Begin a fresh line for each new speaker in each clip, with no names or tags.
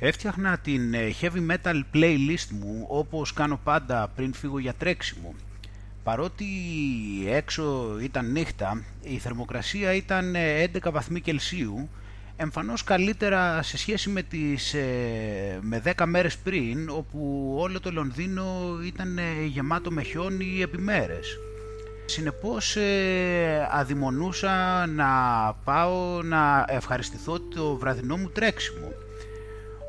Έφτιαχνα την ε, heavy metal playlist μου όπως κάνω πάντα πριν φύγω για τρέξιμο. Παρότι έξω ήταν νύχτα, η θερμοκρασία ήταν 11 ε, βαθμοί Κελσίου, εμφανώς καλύτερα σε σχέση με, τις, ε, με 10 μέρες πριν, όπου όλο το Λονδίνο ήταν γεμάτο με χιόνι επιμέρες. Συνεπώς αδειμονούσα να πάω να ευχαριστηθώ το βραδινό μου τρέξιμο.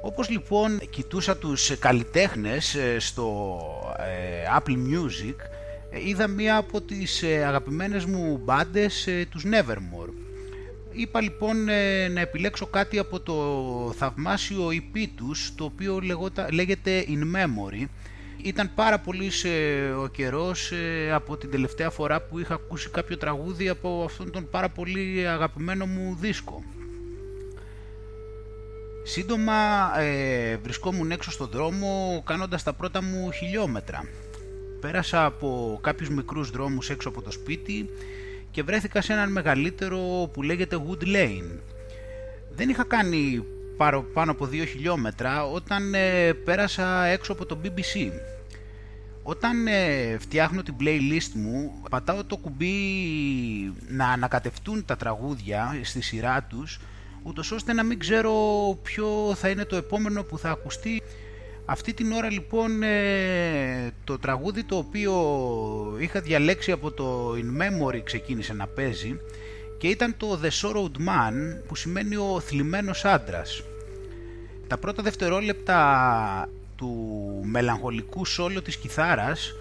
Όπως λοιπόν κοιτούσα τους καλλιτέχνες ε, στο ε, Apple Music ε, είδα μία από τις αγαπημένες μου μπάντες, τους Nevermore. Είπα λοιπόν να επιλέξω κάτι από το θαυμάσιο EP τους το οποίο λέγεται In Memory. Ήταν πάρα πολύ ο καιρός από την τελευταία φορά που είχα ακούσει κάποιο τραγούδι από αυτόν τον πάρα πολύ αγαπημένο μου δίσκο. Σύντομα ε, βρισκόμουν έξω στον δρόμο κάνοντας τα πρώτα μου χιλιόμετρα. Πέρασα από κάποιους μικρούς δρόμους έξω από το σπίτι και βρέθηκα σε έναν μεγαλύτερο που λέγεται Wood Lane. Δεν είχα κάνει πάνω από δύο χιλιόμετρα όταν ε, πέρασα έξω από το BBC. Όταν ε, φτιάχνω την playlist μου, πατάω το κουμπί να ανακατευτούν τα τραγούδια στη σειρά τους ούτως ώστε να μην ξέρω ποιο θα είναι το επόμενο που θα ακουστεί. Αυτή την ώρα λοιπόν ε, το τραγούδι το οποίο είχα διαλέξει από το In Memory ξεκίνησε να παίζει και ήταν το The Sorrowed Man που σημαίνει ο θλιμμένος άντρας. Τα πρώτα δευτερόλεπτα του μελαγχολικού σόλο της κιθάρας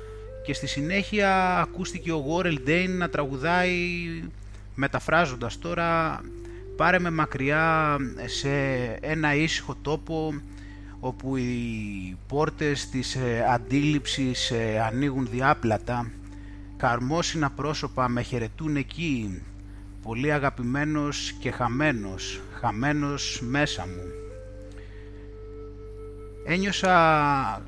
και στη συνέχεια ακούστηκε ο Warrell Dane να τραγουδάει μεταφράζοντας τώρα πάρε με μακριά σε ένα ήσυχο τόπο όπου οι πόρτες της ε, αντίληψης ε, ανοίγουν διάπλατα. Καρμόσυνα πρόσωπα με χαιρετούν εκεί πολύ αγαπημένος και χαμένος χαμένος μέσα μου. Ένιωσα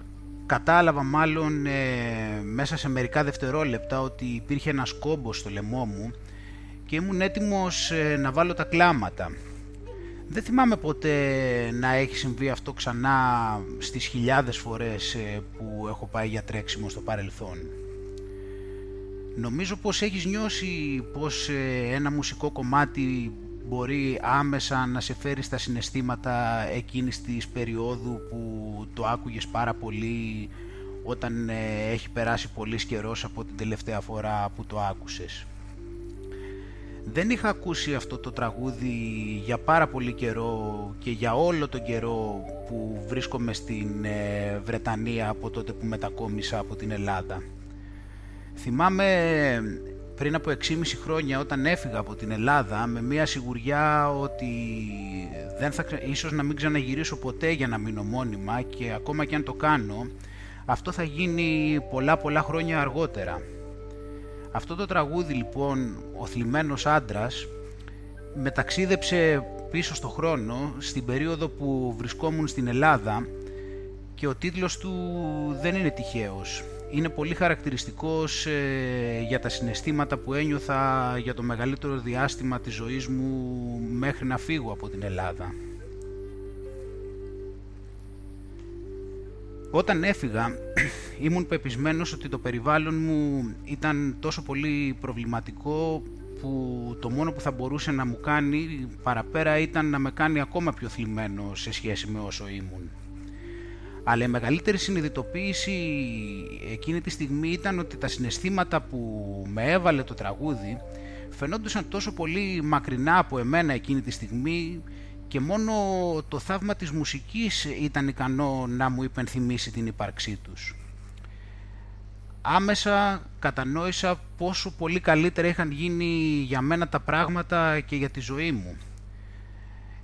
κατάλαβα μάλλον ε, μέσα σε μερικά δευτερόλεπτα ότι υπήρχε ένας κόμπος στο λαιμό μου και ήμουν έτοιμος ε, να βάλω τα κλάματα. Δεν θυμάμαι ποτέ να έχει συμβεί αυτό ξανά στις χιλιάδες φορές ε, που έχω πάει για τρέξιμο στο παρελθόν. Νομίζω πως έχεις νιώσει πως ε, ένα μουσικό κομμάτι μπορεί άμεσα να σε φέρει στα συναισθήματα εκείνης της περίοδου που το άκουγες πάρα πολύ όταν έχει περάσει πολύς καιρός από την τελευταία φορά που το άκουσες. Δεν είχα ακούσει αυτό το τραγούδι για πάρα πολύ καιρό και για όλο τον καιρό που βρίσκομαι στην ε, Βρετανία από τότε που μετακόμισα από την Ελλάδα. Θυμάμαι πριν από 6,5 χρόνια όταν έφυγα από την Ελλάδα με μια σιγουριά ότι δεν θα, ίσως να μην ξαναγυρίσω ποτέ για να μείνω μόνιμα και ακόμα και αν το κάνω αυτό θα γίνει πολλά πολλά χρόνια αργότερα. Αυτό το τραγούδι λοιπόν, ο θλιμμένος άντρας, μεταξίδεψε πίσω στο χρόνο στην περίοδο που βρισκόμουν στην Ελλάδα και ο τίτλος του δεν είναι τυχαίος. Είναι πολύ χαρακτηριστικός ε, για τα συναισθήματα που ένιωθα για το μεγαλύτερο διάστημα της ζωής μου μέχρι να φύγω από την Ελλάδα. Όταν έφυγα ήμουν πεπισμένος ότι το περιβάλλον μου ήταν τόσο πολύ προβληματικό που το μόνο που θα μπορούσε να μου κάνει παραπέρα ήταν να με κάνει ακόμα πιο θλιμμένο σε σχέση με όσο ήμουν. Αλλά η μεγαλύτερη συνειδητοποίηση εκείνη τη στιγμή ήταν ότι τα συναισθήματα που με έβαλε το τραγούδι φαινόντουσαν τόσο πολύ μακρινά από εμένα εκείνη τη στιγμή και μόνο το θαύμα της μουσικής ήταν ικανό να μου υπενθυμίσει την ύπαρξή τους. Άμεσα κατανόησα πόσο πολύ καλύτερα είχαν γίνει για μένα τα πράγματα και για τη ζωή μου.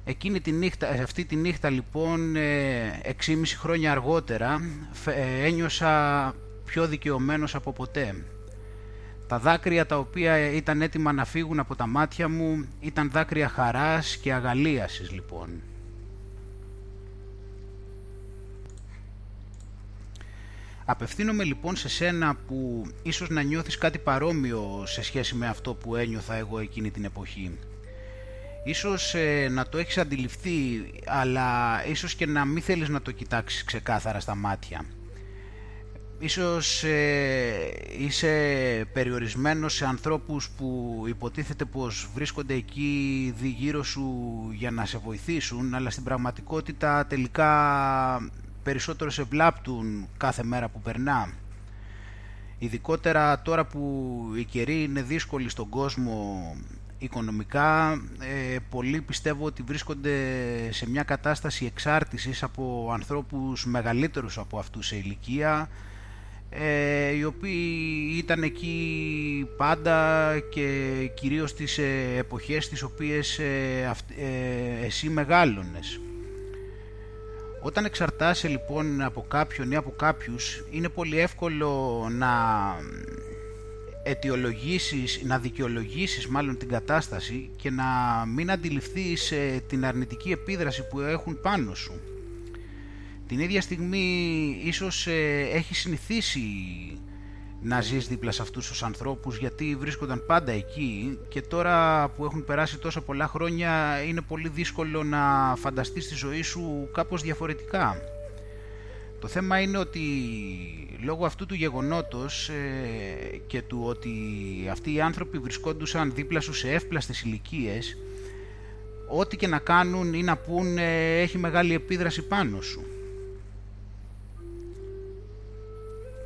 Εκείνη τη νύχτα, αυτή τη νύχτα λοιπόν, 6,5 ε, χρόνια αργότερα, ε, ένιωσα πιο δικαιωμένος από ποτέ. Τα δάκρυα τα οποία ήταν έτοιμα να φύγουν από τα μάτια μου ήταν δάκρυα χαράς και αγαλίασης λοιπόν. Απευθύνομαι λοιπόν σε σένα που ίσως να νιώθεις κάτι παρόμοιο σε σχέση με αυτό που ένιωθα εγώ εκείνη την εποχή. Ίσως ε, να το έχεις αντιληφθεί, αλλά ίσως και να μην θέλεις να το κοιτάξεις ξεκάθαρα στα μάτια. Ίσως ε, είσαι περιορισμένος σε ανθρώπους που υποτίθεται πως βρίσκονται εκεί γύρω σου για να σε βοηθήσουν, αλλά στην πραγματικότητα τελικά περισσότερο σε βλάπτουν κάθε μέρα που περνά. Ειδικότερα τώρα που η καιροί είναι δύσκολη στον κόσμο οικονομικά, ε, πολλοί πιστεύω ότι βρίσκονται σε μια κατάσταση εξάρτησης από ανθρώπους μεγαλύτερους από αυτούς σε ηλικία, ε, οι οποίοι ήταν εκεί πάντα και κυρίως τις ε, εποχές τις οποίες ε, εσύ μεγάλωνες. Όταν εξαρτάσαι λοιπόν από κάποιον ή από κάποιους είναι πολύ εύκολο να αιτιολογήσεις, να δικαιολογήσεις μάλλον την κατάσταση και να μην αντιληφθείς την αρνητική επίδραση που έχουν πάνω σου. Την ίδια στιγμή ίσως ε, έχει συνηθίσει να ζεις δίπλα σε αυτούς τους ανθρώπους γιατί βρίσκονταν πάντα εκεί και τώρα που έχουν περάσει τόσα πολλά χρόνια είναι πολύ δύσκολο να φανταστείς τη ζωή σου κάπως διαφορετικά. Το θέμα είναι ότι λόγω αυτού του γεγονότος ε, και του ότι αυτοί οι άνθρωποι βρισκόντουσαν δίπλα σου σε εύπλαστες ηλικίες, ό,τι και να κάνουν ή να πούν ε, έχει μεγάλη επίδραση πάνω σου.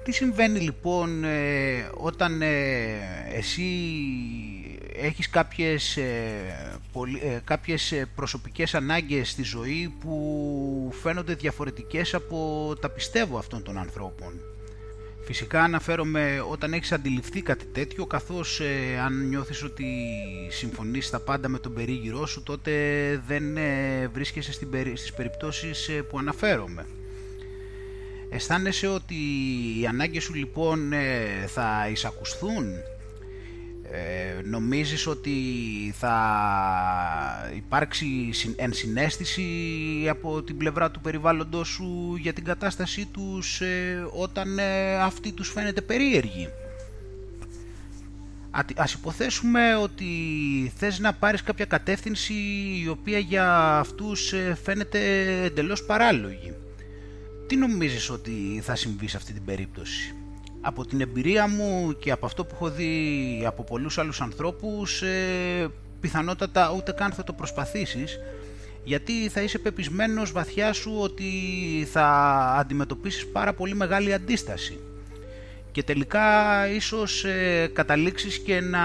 Τι συμβαίνει λοιπόν ε, όταν ε, εσύ έχεις κάποιες, ε, ε, κάποιες προσωπικές ανάγκες στη ζωή που φαίνονται διαφορετικές από τα πιστεύω αυτών των ανθρώπων; Φυσικά αναφέρομαι όταν έχεις αντιληφθεί κάτι τέτοιο καθώς αν νιώθεις ότι συμφωνείς τα πάντα με τον περίγυρό σου τότε δεν βρίσκεσαι στις περιπτώσεις που αναφέρομαι. Αισθάνεσαι ότι οι ανάγκες σου λοιπόν ε, θα εισακουστούν; Ε, νομίζεις ότι θα υπάρξει ενσυναίσθηση από την πλευρά του περιβάλλοντος σου για την κατάστασή τους ε, όταν ε, αυτή τους φαίνεται περίεργη. Ας υποθέσουμε ότι θες να πάρεις κάποια κατεύθυνση η οποία για αυτούς φαίνεται εντελώς παράλογη τι νομίζεις ότι θα συμβεί σε αυτή την περίπτωση; Από την εμπειρία μου και από αυτό που έχω δει από πολλούς άλλους ανθρώπους, ε, πιθανότατα ούτε καν θα το προσπαθήσεις, γιατί θα είσαι πεπισμένος βαθιά σου ότι θα αντιμετωπίσεις πάρα πολύ μεγάλη αντίσταση. Και τελικά ίσως ε, καταλήξεις και να,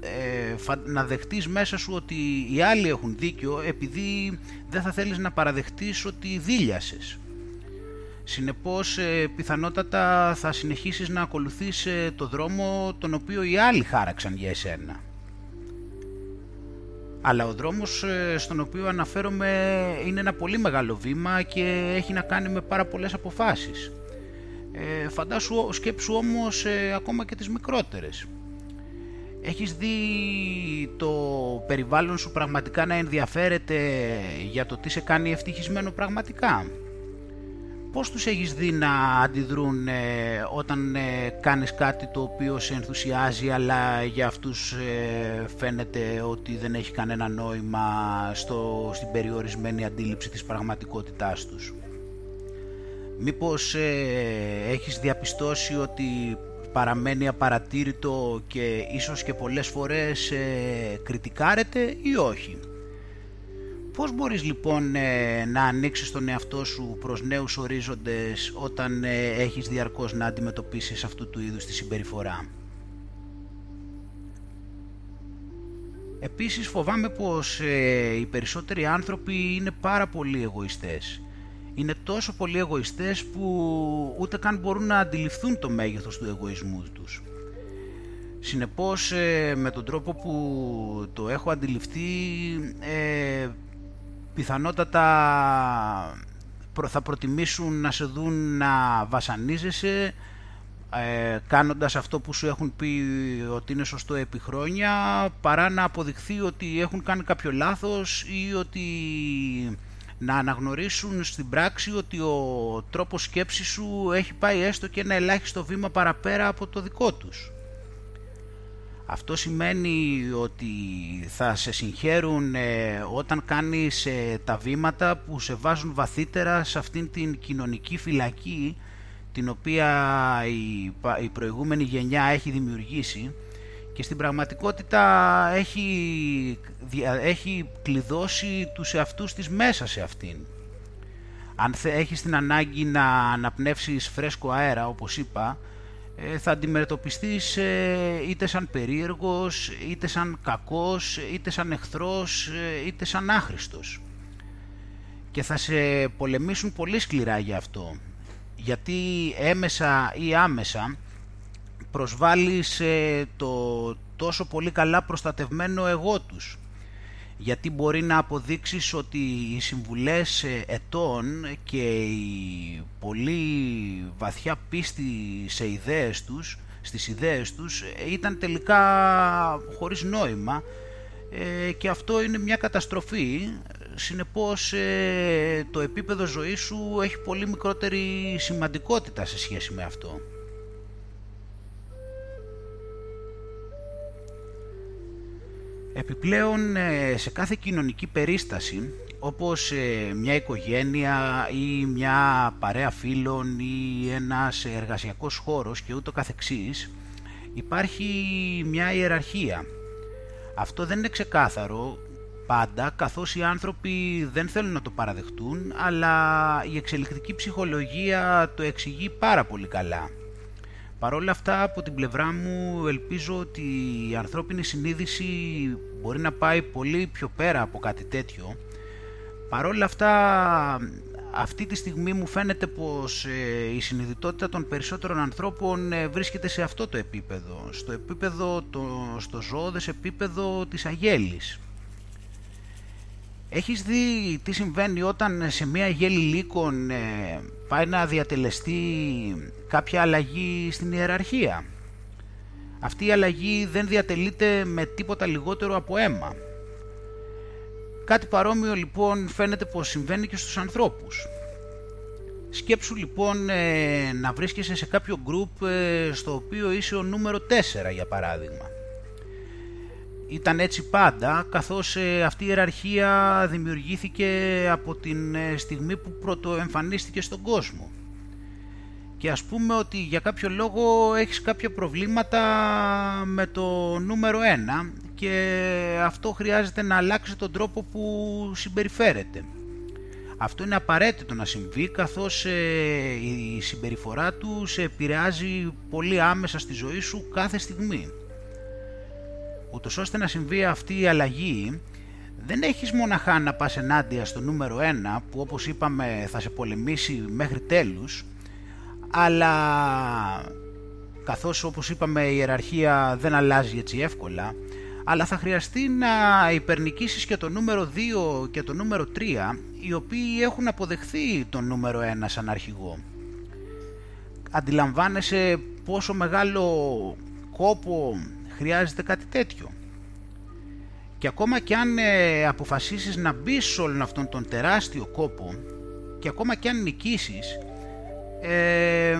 ε, να δεχτείς μέσα σου ότι οι άλλοι έχουν δίκιο επειδή δεν θα θέλεις να παραδεχτείς ότι δίλιασες. Συνεπώς ε, πιθανότατα θα συνεχίσεις να ακολουθείς ε, το δρόμο τον οποίο οι άλλοι χάραξαν για εσένα. Αλλά ο δρόμος ε, στον οποίο αναφέρομαι είναι ένα πολύ μεγάλο βήμα και έχει να κάνει με πάρα πολλές αποφάσεις. Ε, φαντάσου, σκέψου όμως ακόμα και τις μικρότερες. Έχεις δει το περιβάλλον σου πραγματικά να ενδιαφέρεται για το τι σε κάνει ευτυχισμένο πραγματικά; Πώς τους έχεις δει να αντιδρούν ε, όταν ε, κάνεις κάτι το οποίο σε ενθουσιάζει αλλά για αυτούς ε, φαίνεται ότι δεν έχει κανένα νόημα στο, στην περιορισμένη αντίληψη της πραγματικότητάς τους; Μήπως έχεις διαπιστώσει ότι παραμένει απαρατήρητο και ίσως και πολλές φορές κριτικάρεται ή όχι; Πώς μπορείς λοιπόν ε, να ανοίξεις τον εαυτό σου προς νέους ορίζοντες όταν ε, έχεις διαρκώς να αντιμετωπίσεις αυτού του είδους τη συμπεριφορά; Επίσης φοβάμαι πως ε, οι περισσότεροι άνθρωποι είναι πάρα πολύ εγωιστές. Είναι τόσο πολύ εγωιστές που ούτε καν μπορούν να αντιληφθούν το μέγεθος του εγωισμού τους. Συνεπώς με τον τρόπο που το έχω αντιληφθεί πιθανότατα θα προτιμήσουν να σε δουν να βασανίζεσαι ε, κάνοντας αυτό που σου έχουν πει ότι είναι σωστό επί χρόνια παρά να αποδειχθεί ότι έχουν κάνει κάποιο λάθος ή ότι να αναγνωρίσουν στην πράξη ότι ο τρόπος σκέψης σου έχει πάει έστω και ένα ελάχιστο βήμα παραπέρα από το δικό τους. Αυτό σημαίνει ότι θα σε συγχαίρουν ε, όταν κάνεις ε, τα βήματα που σε βάζουν βαθύτερα σε αυτήν την κοινωνική φυλακή την οποία η, η προηγούμενη γενιά έχει δημιουργήσει και στην πραγματικότητα έχει, έχει κλειδώσει τους εαυτούς της μέσα σε αυτήν. Αν έχεις την ανάγκη να αναπνεύσεις φρέσκο αέρα όπως είπα ε, θα αντιμετωπιστείς ε, είτε σαν περίεργος, είτε σαν κακός, είτε σαν εχθρός, ε, είτε σαν άχρηστος. Και θα σε πολεμήσουν πολύ σκληρά για αυτό. Γιατί έμεσα ή άμεσα προσβάλλεις το τόσο πολύ καλά προστατευμένο εγώ τους γιατί μπορεί να αποδείξεις ότι οι συμβουλές ε, ετών και η πολύ βαθιά πίστη σε ιδέες τους, στις ιδέες τους ε, ήταν τελικά χωρίς νόημα ε, και αυτό είναι μια καταστροφή συνεπώς το επίπεδο ζωής σου έχει πολύ μικρότερη σημαντικότητα σε σχέση με αυτό. Επιπλέον ε, σε κάθε κοινωνική περίσταση όπως ε, μια οικογένεια ή μια παρέα φίλων ή ένας εργασιακός χώρος και ούτω καθεξής υπάρχει μια ιεραρχία. Αυτό δεν είναι ξεκάθαρο πάντα καθώς οι άνθρωποι δεν θέλουν να το παραδεχτούν αλλά η εξελικτική ψυχολογία το εξηγεί πάρα πολύ καλά. Παρ' όλα αυτά από την πλευρά μου ελπίζω ότι η ανθρώπινη συνείδηση μπορεί να πάει πολύ πιο πέρα από κάτι τέτοιο. Παρ' όλα αυτά αυτή τη στιγμή μου φαίνεται πως ε, η συνειδητότητα των περισσότερων ανθρώπων ε, βρίσκεται σε αυτό το επίπεδο, στο επίπεδο, το, στο ζώδες επίπεδο της αγέλης. Έχεις δει τι συμβαίνει όταν σε μια γέλη λύκων ε, πάει να διατελεστεί κάποια αλλαγή στην ιεραρχία; Αυτή η αλλαγή δεν διατελείται με τίποτα λιγότερο από αίμα. Κάτι παρόμοιο λοιπόν φαίνεται πως συμβαίνει και στους ανθρώπους. Σκέψου λοιπόν ε, να βρίσκεσαι σε κάποιο γκρουπ ε, στο οποίο είσαι ο νούμερο 4 για παράδειγμα ήταν έτσι πάντα καθώς ε, αυτή η ιεραρχία δημιουργήθηκε από την ε, στιγμή που πρωτοεμφανίστηκε στον κόσμο και ας πούμε ότι για κάποιο λόγο έχεις κάποια προβλήματα με το νούμερο 1 και αυτό χρειάζεται να αλλάξει τον τρόπο που συμπεριφέρεται. Αυτό είναι απαραίτητο να συμβεί καθώς ε, η συμπεριφορά του σε επηρεάζει πολύ άμεσα στη ζωή σου κάθε στιγμή ούτως ώστε να συμβεί αυτή η αλλαγή δεν έχεις μοναχά να πας ενάντια στο νούμερο 1 που όπως είπαμε θα σε πολεμήσει μέχρι τέλους αλλά καθώς όπως είπαμε η ιεραρχία δεν αλλάζει έτσι εύκολα αλλά θα χρειαστεί να υπερνικήσεις και το νούμερο 2 και το νούμερο 3 οι οποίοι έχουν αποδεχθεί το νούμερο 1 σαν αρχηγό. Αντιλαμβάνεσαι πόσο μεγάλο κόπο χρειάζεται κάτι τέτοιο. Και ακόμα και αν ε, αποφασίσεις να μπεις σε όλον αυτόν τον τεράστιο κόπο και ακόμα και αν νικήσεις, ε,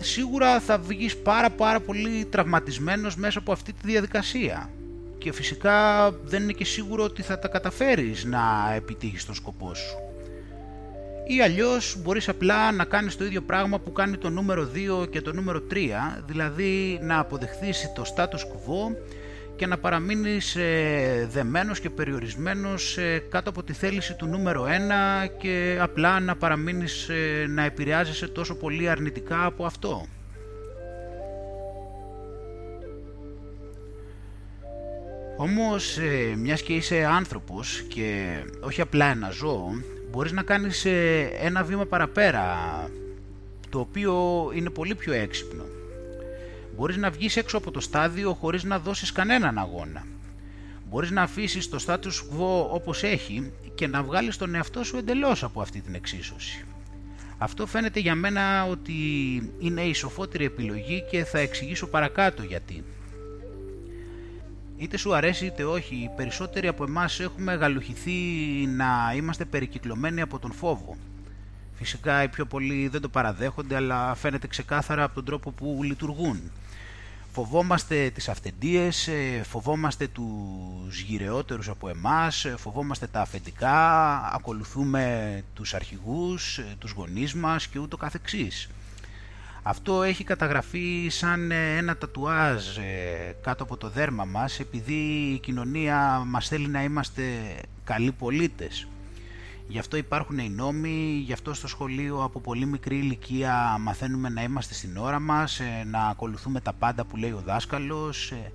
σίγουρα θα βγεις πάρα πάρα πολύ τραυματισμένος μέσα από αυτή τη διαδικασία. Και φυσικά δεν είναι και σίγουρο ότι θα τα καταφέρεις να επιτύχεις τον σκοπό σου. Ή αλλιώς μπορείς απλά να κάνεις το ίδιο πράγμα που κάνει το νούμερο 2 και το νούμερο 3, δηλαδή να αποδεχθείς το status quo και να παραμείνεις ε, δεμένος και περιορισμένος ε, κάτω από τη θέληση του νούμερο 1 και απλά να παραμείνεις ε, να επηρεάζεσαι τόσο πολύ αρνητικά από αυτό. Όμως, μιας και είσαι άνθρωπος και όχι απλά ένα ζώο, μπορείς να κάνεις ένα βήμα παραπέρα, το οποίο είναι πολύ πιο έξυπνο. Μπορείς να βγεις έξω από το στάδιο χωρίς να δώσεις κανέναν αγώνα. Μπορείς να αφήσεις το status quo όπως έχει και να βγάλεις τον εαυτό σου εντελώς από αυτή την εξίσωση. Αυτό φαίνεται για μένα ότι είναι η σοφότερη επιλογή και θα εξηγήσω παρακάτω γιατί. Είτε σου αρέσει είτε όχι, οι περισσότεροι από εμάς έχουμε γαλουχηθεί να είμαστε περικυκλωμένοι από τον φόβο. Φυσικά οι πιο πολλοί δεν το παραδέχονται, αλλά φαίνεται ξεκάθαρα από τον τρόπο που λειτουργούν. φοβόμαστε τις αυθεντίες, ε, φοβόμαστε τους γυρεότερους από εμάς, ε, φοβόμαστε τα αφεντικά, ακολουθούμε τους αρχηγούς, τους γονείς μας και ούτω καθεξής. Αυτό έχει καταγραφεί σαν ένα τατουάζ κάτω από το δέρμα μας επειδή η κοινωνία μας θέλει να είμαστε καλοί πολίτες. Γι' αυτό υπάρχουν οι νόμοι, γι' αυτό στο σχολείο από πολύ μικρή ηλικία μαθαίνουμε να είμαστε στην ώρα μας, ε, να ακολουθούμε τα πάντα που λέει ο δάσκαλος, ε,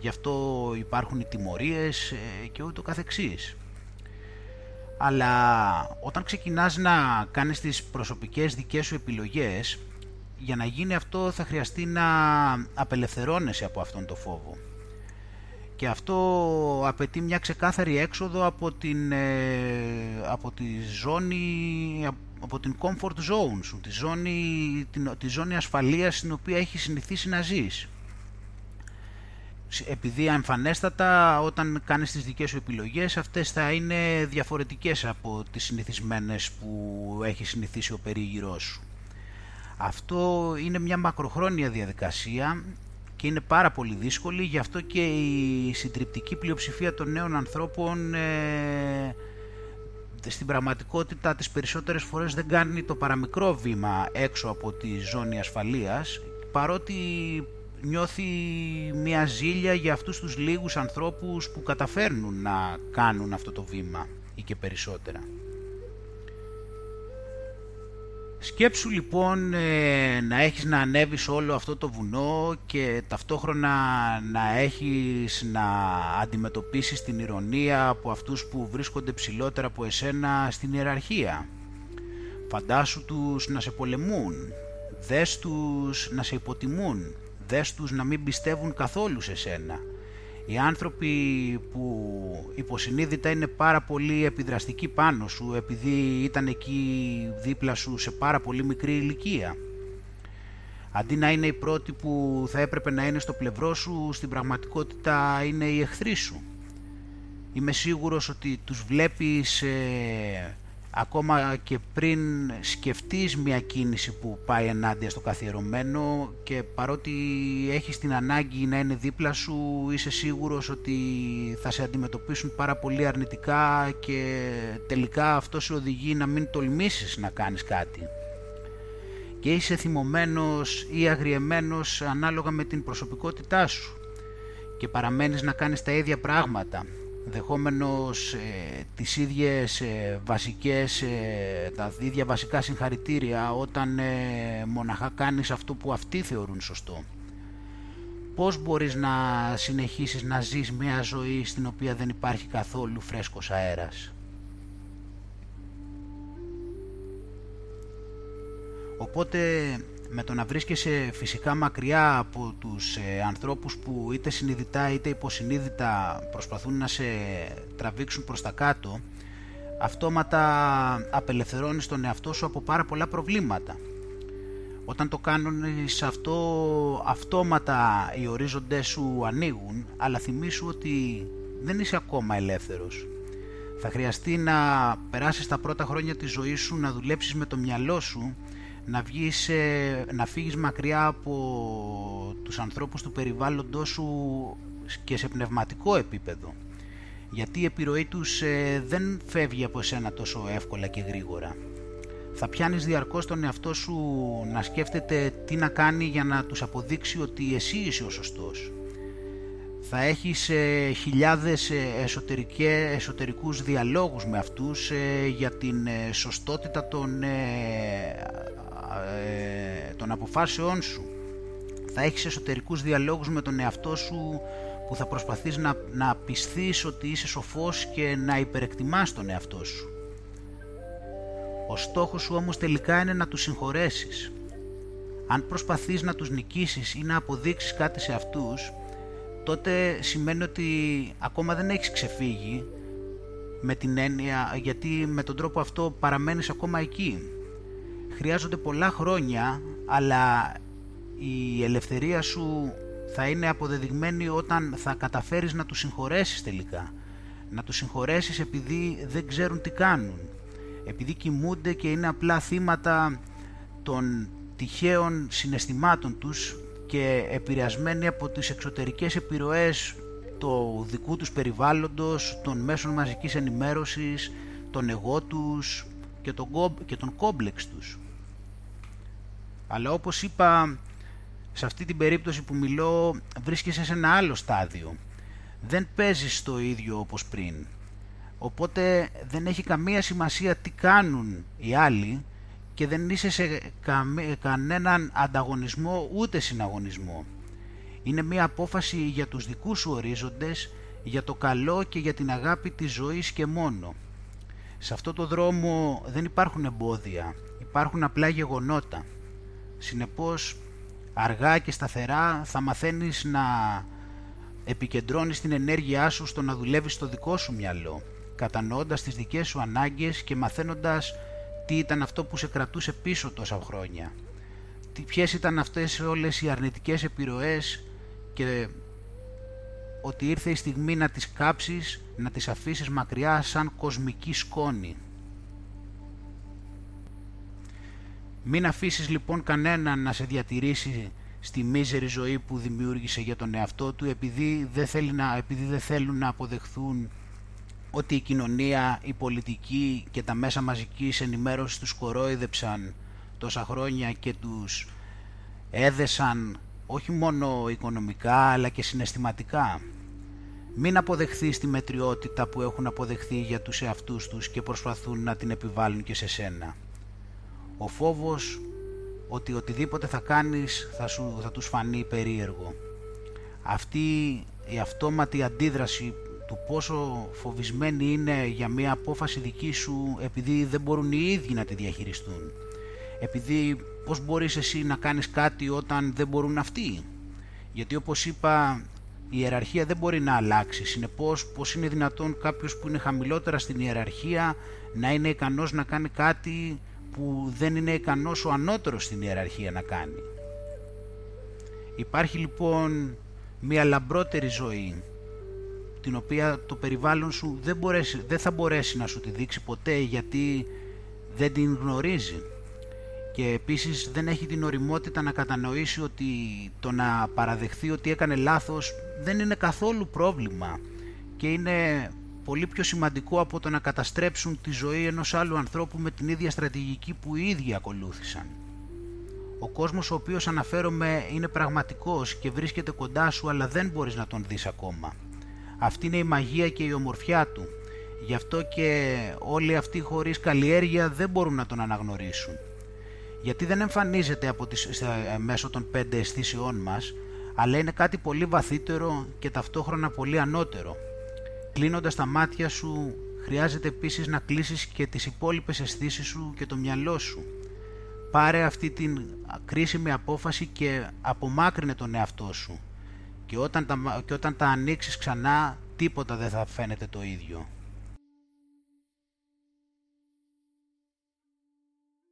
γι' αυτό υπάρχουν οι τιμωρίες ε, και ούτω καθεξής. Αλλά όταν ξεκινάς να κάνεις τις προσωπικές δικές σου επιλογές, για να γίνει αυτό θα χρειαστεί να απελευθερώνεσαι από αυτόν τον φόβο και αυτό απαιτεί μια ξεκάθαρη έξοδο από την, ε, από τη ζώνη από την comfort zone σου, τη ζώνη, την, τη ζώνη ασφαλείας στην οποία έχεις συνηθίσει να ζεις. Επειδή εμφανέστατα όταν κάνεις τις δικές σου επιλογές αυτές θα είναι διαφορετικές από τις συνηθισμένες που έχει συνηθίσει ο περίγυρός σου. Αυτό είναι μια μακροχρόνια διαδικασία και είναι πάρα πολύ δύσκολη, γι' αυτό και η συντριπτική πλειοψηφία των νέων ανθρώπων ε, στην πραγματικότητα τις περισσότερες φορές δεν κάνει το παραμικρό βήμα έξω από τη ζώνη ασφαλείας παρότι νιώθει μια ζήλια για αυτούς τους λίγους ανθρώπους που καταφέρνουν να κάνουν αυτό το βήμα ή και περισσότερα. Σκέψου λοιπόν ε, να έχεις να ανέβεις όλο αυτό το βουνό και ταυτόχρονα να έχεις να αντιμετωπίσεις την ηρωνία από αυτούς που βρίσκονται ψηλότερα από εσένα στην ιεραρχία. Φαντάσου τους να σε πολεμούν, δες τους να σε υποτιμούν, δες τους να μην πιστεύουν καθόλου σε σένα οι άνθρωποι που υποσυνείδητα είναι πάρα πολύ επιδραστικοί πάνω σου επειδή ήταν εκεί δίπλα σου σε πάρα πολύ μικρή ηλικία. Αντί να είναι οι πρώτοι που θα έπρεπε να είναι στο πλευρό σου, στην πραγματικότητα είναι οι εχθροί σου. Είμαι σίγουρος ότι τους βλέπεις ε, ακόμα και πριν σκεφτείς μια κίνηση που πάει ενάντια στο καθιερωμένο και παρότι έχεις την ανάγκη να είναι δίπλα σου είσαι σίγουρος ότι θα σε αντιμετωπίσουν πάρα πολύ αρνητικά και τελικά αυτό σε οδηγεί να μην τολμήσεις να κάνεις κάτι. Και είσαι θυμωμένος ή αγριεμένος ανάλογα με την προσωπικότητά σου και παραμένεις να κάνεις τα ίδια πράγματα δεχόμενος ε, τις ίδιες ε, βασικές, ε, τα ίδια βασικά συγχαρητήρια όταν ε, μοναχά κάνεις αυτό που αυτοί θεωρούν σωστό. Πώς μπορείς να συνεχίσεις να ζεις μια ζωή στην οποία δεν υπάρχει καθόλου φρέσκος αέρας; Οπότε με το να βρίσκεσαι φυσικά μακριά από τους ε, ανθρώπους που είτε συνειδητά είτε υποσυνείδητα προσπαθούν να σε τραβήξουν προς τα κάτω αυτόματα απελευθερώνεις τον εαυτό σου από πάρα πολλά προβλήματα. Όταν το κάνεις αυτό αυτόματα οι ορίζοντες σου ανοίγουν αλλά θυμήσου ότι δεν είσαι ακόμα ελεύθερος. Θα χρειαστεί να περάσεις τα πρώτα χρόνια της ζωής σου να δουλέψεις με το μυαλό σου να, βγεις, να φύγεις μακριά από τους ανθρώπους του περιβάλλοντος σου και σε πνευματικό επίπεδο γιατί η επιρροή τους ε, δεν φεύγει από εσένα τόσο εύκολα και γρήγορα. Θα πιάνεις διαρκώς τον εαυτό σου να σκέφτεται τι να κάνει για να τους αποδείξει ότι εσύ είσαι ο σωστός. Θα έχεις ε, χιλιάδες ε, εσωτερικές, εσωτερικούς διαλόγους με αυτούς ε, για την σωστότητα των ε, των αποφάσεών σου. Θα έχεις εσωτερικούς διαλόγους με τον εαυτό σου που θα προσπαθείς να, να πιστείς ότι είσαι σοφός και να υπερεκτιμάς τον εαυτό σου. Ο στόχος σου όμως τελικά είναι να τους συγχωρέσεις. Αν προσπαθείς να τους νικήσεις ή να αποδείξεις κάτι σε αυτούς, τότε σημαίνει ότι ακόμα δεν έχεις ξεφύγει με την έννοια, γιατί με τον τρόπο αυτό παραμένεις ακόμα εκεί χρειάζονται πολλά χρόνια αλλά η ελευθερία σου θα είναι αποδεδειγμένη όταν θα καταφέρεις να τους συγχωρέσεις τελικά. Να τους συγχωρέσεις επειδή δεν ξέρουν τι κάνουν. Επειδή κοιμούνται και είναι απλά θύματα των τυχαίων συναισθημάτων τους και επηρεασμένοι από τις εξωτερικές επιρροές του δικού τους περιβάλλοντος, των μέσων μαζικής ενημέρωσης, των εγώ τους και τον, και τον κόμπλεξ τους. Αλλά όπως είπα, σε αυτή την περίπτωση που μιλώ βρίσκεσαι σε ένα άλλο στάδιο. Δεν παίζεις το ίδιο όπως πριν. Οπότε δεν έχει καμία σημασία τι κάνουν οι άλλοι και δεν είσαι σε κανέναν ανταγωνισμό ούτε συναγωνισμό. Είναι μια απόφαση για τους δικούς σου ορίζοντες, για το καλό και για την αγάπη της ζωής και μόνο. Σε αυτό το δρόμο δεν υπάρχουν εμπόδια, υπάρχουν απλά γεγονότα. Συνεπώς, αργά και σταθερά θα μαθαίνεις να επικεντρώνεις την ενέργειά σου στο να δουλεύεις στο δικό σου μυαλό, κατανοώντας τις δικές σου ανάγκες και μαθαίνοντας τι ήταν αυτό που σε κρατούσε πίσω τόσα χρόνια. Ποιες ήταν αυτές όλες οι αρνητικές επιρροές και ότι ήρθε η στιγμή να τις κάψεις, να τις αφήσεις μακριά σαν κοσμική σκόνη. Μην αφήσεις λοιπόν κανέναν να σε διατηρήσει στη μίζερη ζωή που δημιούργησε για τον εαυτό του επειδή δεν, θέλει να, επειδή δεν θέλουν να αποδεχθούν ότι η κοινωνία, η πολιτική και τα μέσα μαζικής ενημέρωσης τους κορόιδεψαν τόσα χρόνια και τους έδεσαν όχι μόνο οικονομικά αλλά και συναισθηματικά. Μην αποδεχθείς τη μετριότητα που έχουν αποδεχθεί για τους εαυτούς τους και προσπαθούν να την επιβάλλουν και σε σένα. Ο φόβος ότι οτιδήποτε θα κάνεις θα, σου, θα τους φανεί περίεργο. Αυτή η αυτόματη αντίδραση του πόσο φοβισμένοι είναι για μια απόφαση δική σου επειδή δεν μπορούν οι ίδιοι να τη διαχειριστούν. Επειδή πώς μπορείς εσύ να κάνεις κάτι όταν δεν μπορούν αυτοί; Γιατί όπως είπα η ιεραρχία δεν μπορεί να αλλάξει. Συνεπώς πώς είναι δυνατόν κάποιος που είναι χαμηλότερα στην ιεραρχία να είναι ικανός να κάνει κάτι που δεν είναι ικανός ο ανώτερος στην ιεραρχία να κάνει. Υπάρχει λοιπόν μια λαμπρότερη ζωή την οποία το περιβάλλον σου δεν, μπορέσει, δεν θα μπορέσει να σου τη δείξει ποτέ γιατί δεν την γνωρίζει και επίσης δεν έχει την οριμότητα να κατανοήσει ότι το να παραδεχθεί ότι έκανε λάθος δεν είναι καθόλου πρόβλημα και είναι πολύ πιο σημαντικό από το να καταστρέψουν τη ζωή ενός άλλου ανθρώπου με την ίδια στρατηγική που οι ίδιοι ακολούθησαν. Ο κόσμος ο οποίος αναφέρομαι είναι πραγματικός και βρίσκεται κοντά σου αλλά δεν μπορείς να τον δεις ακόμα. Αυτή είναι η μαγεία και η ομορφιά του. Γι' αυτό και όλοι αυτοί χωρίς καλλιέργεια δεν μπορούν να τον αναγνωρίσουν. Γιατί δεν εμφανίζεται από τις, μέσω των πέντε αισθήσεών μας, αλλά είναι κάτι πολύ βαθύτερο και ταυτόχρονα πολύ ανώτερο. Κλείνοντας τα μάτια σου, χρειάζεται επίσης να κλείσεις και τις υπόλοιπες αισθήσεις σου και το μυαλό σου. Πάρε αυτή την κρίσιμη απόφαση και απομάκρυνε τον εαυτό σου. Και όταν τα, και όταν τα ανοίξεις ξανά, τίποτα δεν θα φαίνεται το ίδιο.